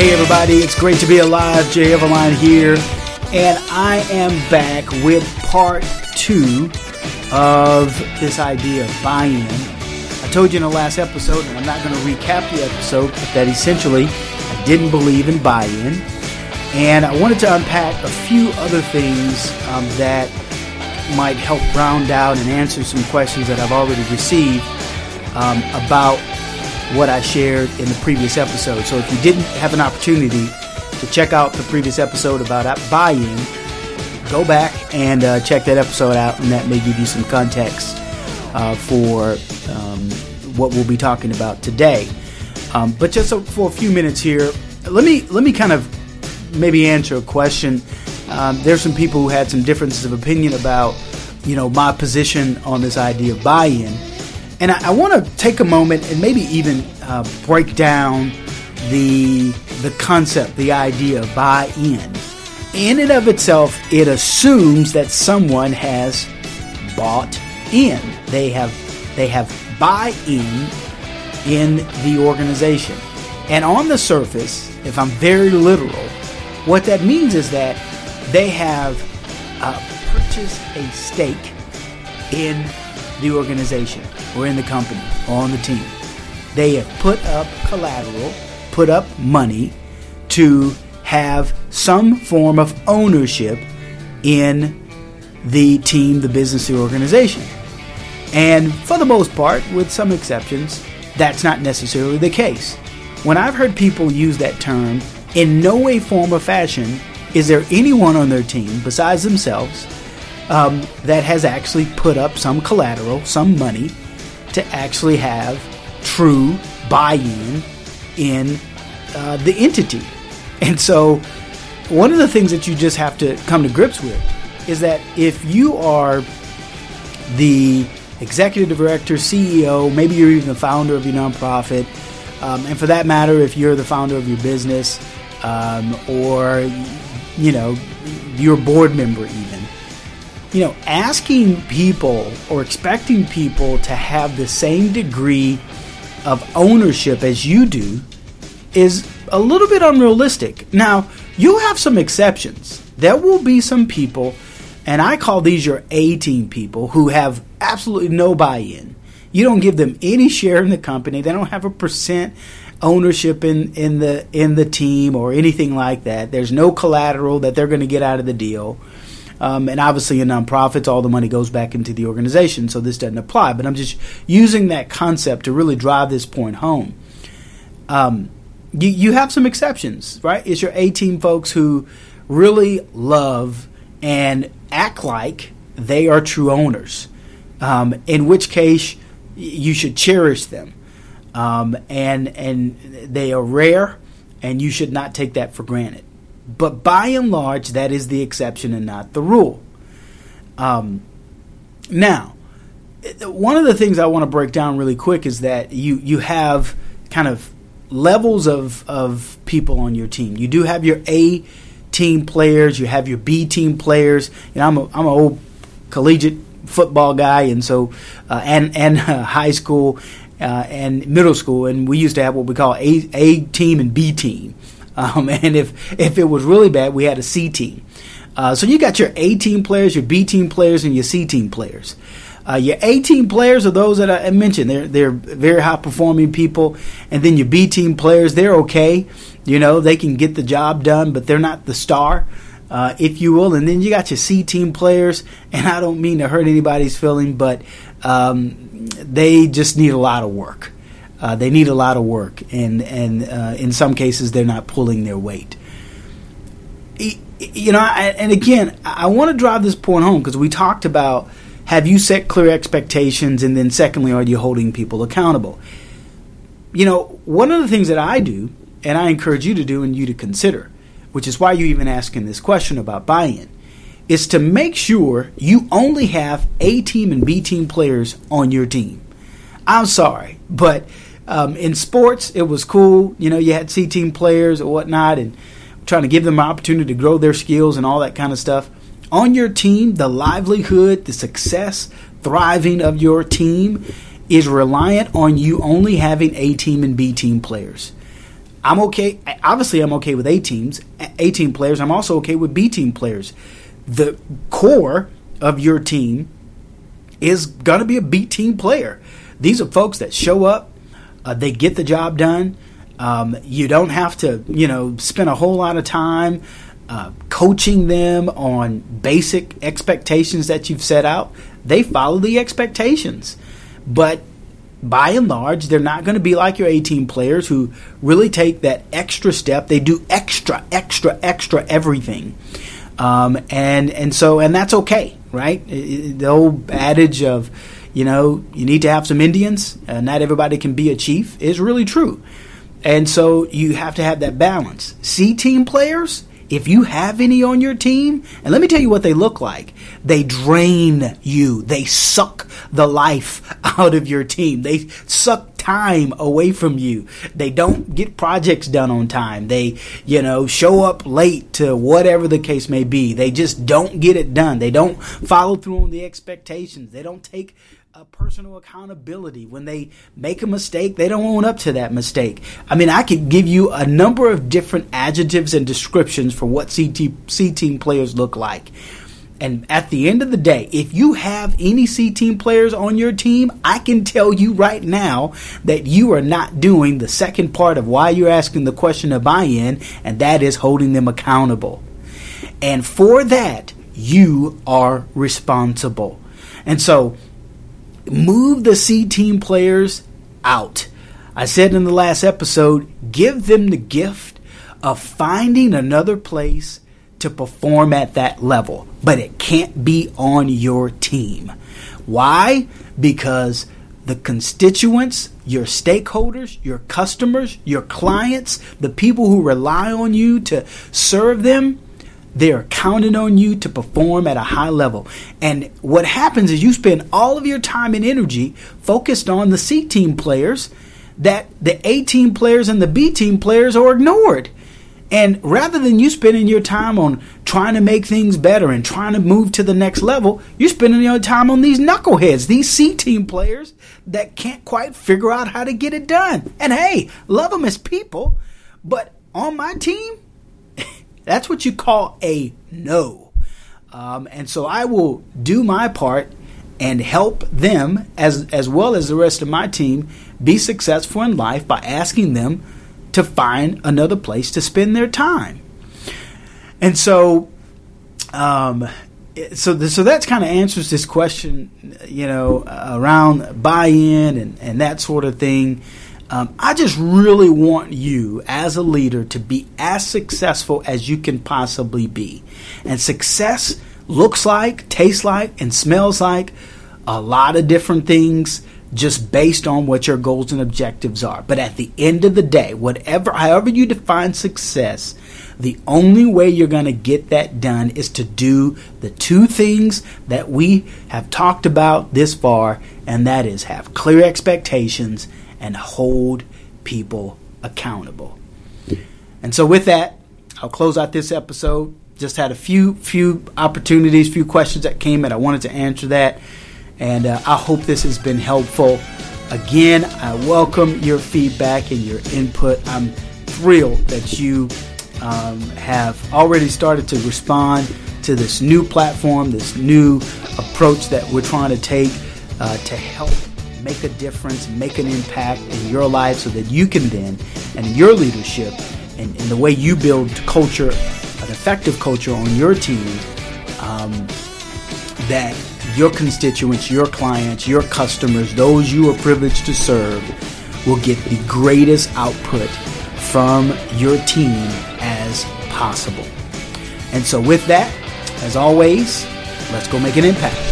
Hey everybody, it's great to be alive. Jay Everline here, and I am back with part two of this idea of buy-in. I told you in the last episode, and I'm not going to recap the episode, but that essentially I didn't believe in buy-in, and I wanted to unpack a few other things um, that might help round out and answer some questions that I've already received um, about what I shared in the previous episode. So if you didn't have an opportunity to check out the previous episode about buy-in, go back and uh, check that episode out, and that may give you some context uh, for um, what we'll be talking about today. Um, but just for a few minutes here, let me let me kind of maybe answer a question. Um, there's some people who had some differences of opinion about, you know, my position on this idea of buy-in. And I, I want to take a moment and maybe even uh, break down the the concept, the idea of buy-in. In and of itself, it assumes that someone has bought in. They have they have buy-in in the organization. And on the surface, if I'm very literal, what that means is that they have uh, purchased a stake in the organization or in the company or on the team. They have put up collateral, put up money to have some form of ownership in the team, the business, the organization. And for the most part, with some exceptions, that's not necessarily the case. When I've heard people use that term, in no way, form, or fashion is there anyone on their team besides themselves um, that has actually put up some collateral, some money, to actually have true buy-in in uh, the entity. And so, one of the things that you just have to come to grips with is that if you are the executive director, CEO, maybe you're even the founder of your nonprofit, um, and for that matter, if you're the founder of your business, um, or you know, your board member even, you know, asking people or expecting people to have the same degree of ownership as you do is a little bit unrealistic. Now, you have some exceptions. There will be some people, and I call these your A team people, who have absolutely no buy in. You don't give them any share in the company, they don't have a percent ownership in, in the in the team or anything like that. There's no collateral that they're going to get out of the deal. Um, and obviously, in nonprofits, all the money goes back into the organization, so this doesn't apply. But I'm just using that concept to really drive this point home. Um, you, you have some exceptions, right? It's your A team folks who really love and act like they are true owners, um, in which case you should cherish them. Um, and and they are rare, and you should not take that for granted. But by and large, that is the exception and not the rule. Um, now, one of the things I want to break down really quick is that you you have kind of levels of of people on your team. You do have your A team players, you have your B team players. You know, I'm a, I'm an old collegiate football guy, and so uh, and and uh, high school uh, and middle school, and we used to have what we call A A team and B team. Um, and if if it was really bad, we had a C team. Uh, so you got your A team players, your B team players, and your C team players. Uh, your A team players are those that I mentioned. They're they're very high performing people, and then your B team players, they're okay. You know, they can get the job done, but they're not the star, uh, if you will. And then you got your C team players, and I don't mean to hurt anybody's feeling, but um, they just need a lot of work. Uh, they need a lot of work, and and uh, in some cases they're not pulling their weight. You know, and again, I want to drive this point home because we talked about have you set clear expectations, and then secondly, are you holding people accountable? You know, one of the things that I do, and I encourage you to do, and you to consider, which is why you're even asking this question about buy-in, is to make sure you only have A team and B team players on your team. I'm sorry, but um, in sports, it was cool. You know, you had C team players or whatnot, and trying to give them an opportunity to grow their skills and all that kind of stuff. On your team, the livelihood, the success, thriving of your team is reliant on you only having A team and B team players. I'm okay. Obviously, I'm okay with A teams, A team players. I'm also okay with B team players. The core of your team is going to be a B team player. These are folks that show up, uh, they get the job done. Um, you don't have to, you know, spend a whole lot of time uh, coaching them on basic expectations that you've set out. They follow the expectations, but by and large, they're not going to be like your A team players who really take that extra step. They do extra, extra, extra everything. Um, and and so and that's okay, right? The old adage of, you know, you need to have some Indians. Uh, not everybody can be a chief is really true, and so you have to have that balance. C team players, if you have any on your team, and let me tell you what they look like. They drain you. They suck the life out of your team. They suck time away from you. They don't get projects done on time. They, you know, show up late to whatever the case may be. They just don't get it done. They don't follow through on the expectations. They don't take a personal accountability. When they make a mistake, they don't own up to that mistake. I mean, I could give you a number of different adjectives and descriptions for what C team players look like. And at the end of the day, if you have any C team players on your team, I can tell you right now that you are not doing the second part of why you're asking the question of buy in, and that is holding them accountable. And for that, you are responsible. And so, move the C team players out. I said in the last episode, give them the gift of finding another place to perform at that level, but it can't be on your team. Why? Because the constituents, your stakeholders, your customers, your clients, the people who rely on you to serve them, they're counting on you to perform at a high level. And what happens is you spend all of your time and energy focused on the C team players that the A team players and the B team players are ignored. And rather than you spending your time on trying to make things better and trying to move to the next level, you're spending your time on these knuckleheads, these C team players that can't quite figure out how to get it done. And hey, love them as people, but on my team, that's what you call a no. Um, and so I will do my part and help them as as well as the rest of my team be successful in life by asking them to find another place to spend their time. And so, um, so so that's kind of answers this question, you know, around buy-in and, and that sort of thing. Um, I just really want you as a leader to be as successful as you can possibly be. And success looks like, tastes like, and smells like a lot of different things just based on what your goals and objectives are. But at the end of the day, whatever, however you define success, the only way you're going to get that done is to do the two things that we have talked about this far, and that is have clear expectations and hold people accountable. And so, with that, I'll close out this episode. Just had a few few opportunities, few questions that came, and I wanted to answer that. And uh, I hope this has been helpful. Again, I welcome your feedback and your input. I'm thrilled that you um, have already started to respond to this new platform, this new approach that we're trying to take uh, to help make a difference, make an impact in your life so that you can then, and your leadership, and, and the way you build culture, an effective culture on your team, um, that your constituents, your clients, your customers, those you are privileged to serve, will get the greatest output from your team as possible. And so, with that, as always, let's go make an impact.